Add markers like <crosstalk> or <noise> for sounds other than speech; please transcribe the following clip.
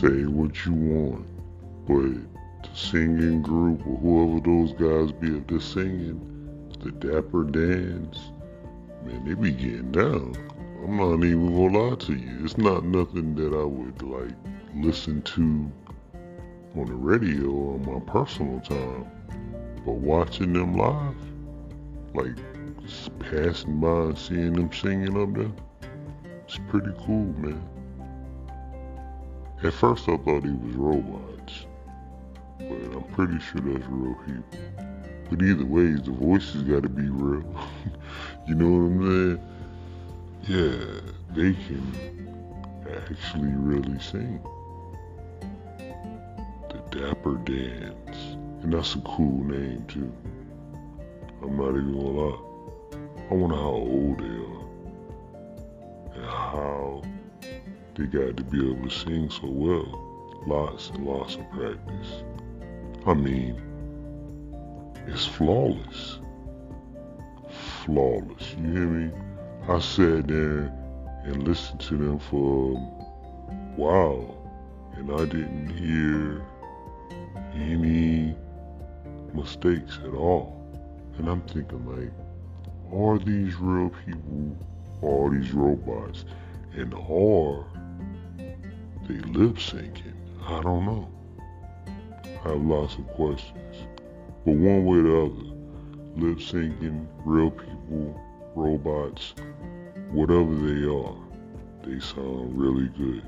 say what you want, but the singing group or whoever those guys be up there singing, the Dapper Dans, man, they be getting down. I'm not even gonna lie to you. It's not nothing that I would like listen to on the radio or on my personal time. But watching them live, like passing by and seeing them singing up there, it's pretty cool, man. At first I thought he was robots, but I'm pretty sure that's real people. But either way, the voices gotta be real. <laughs> you know what I'm saying? Yeah, they can actually really sing. The Dapper Dans. And that's a cool name too. I'm not even gonna lie. I wonder how old they are. And how they got to be able to sing so well. Lots and lots of practice. I mean, it's flawless. Flawless. You hear me? I sat there and listened to them for a while and I didn't hear any mistakes at all. And I'm thinking like, are these real people are these robots? And are they lip syncing? I don't know. I have lots of questions. But one way or the other, lip syncing, real people, robots, whatever they are, they sound really good.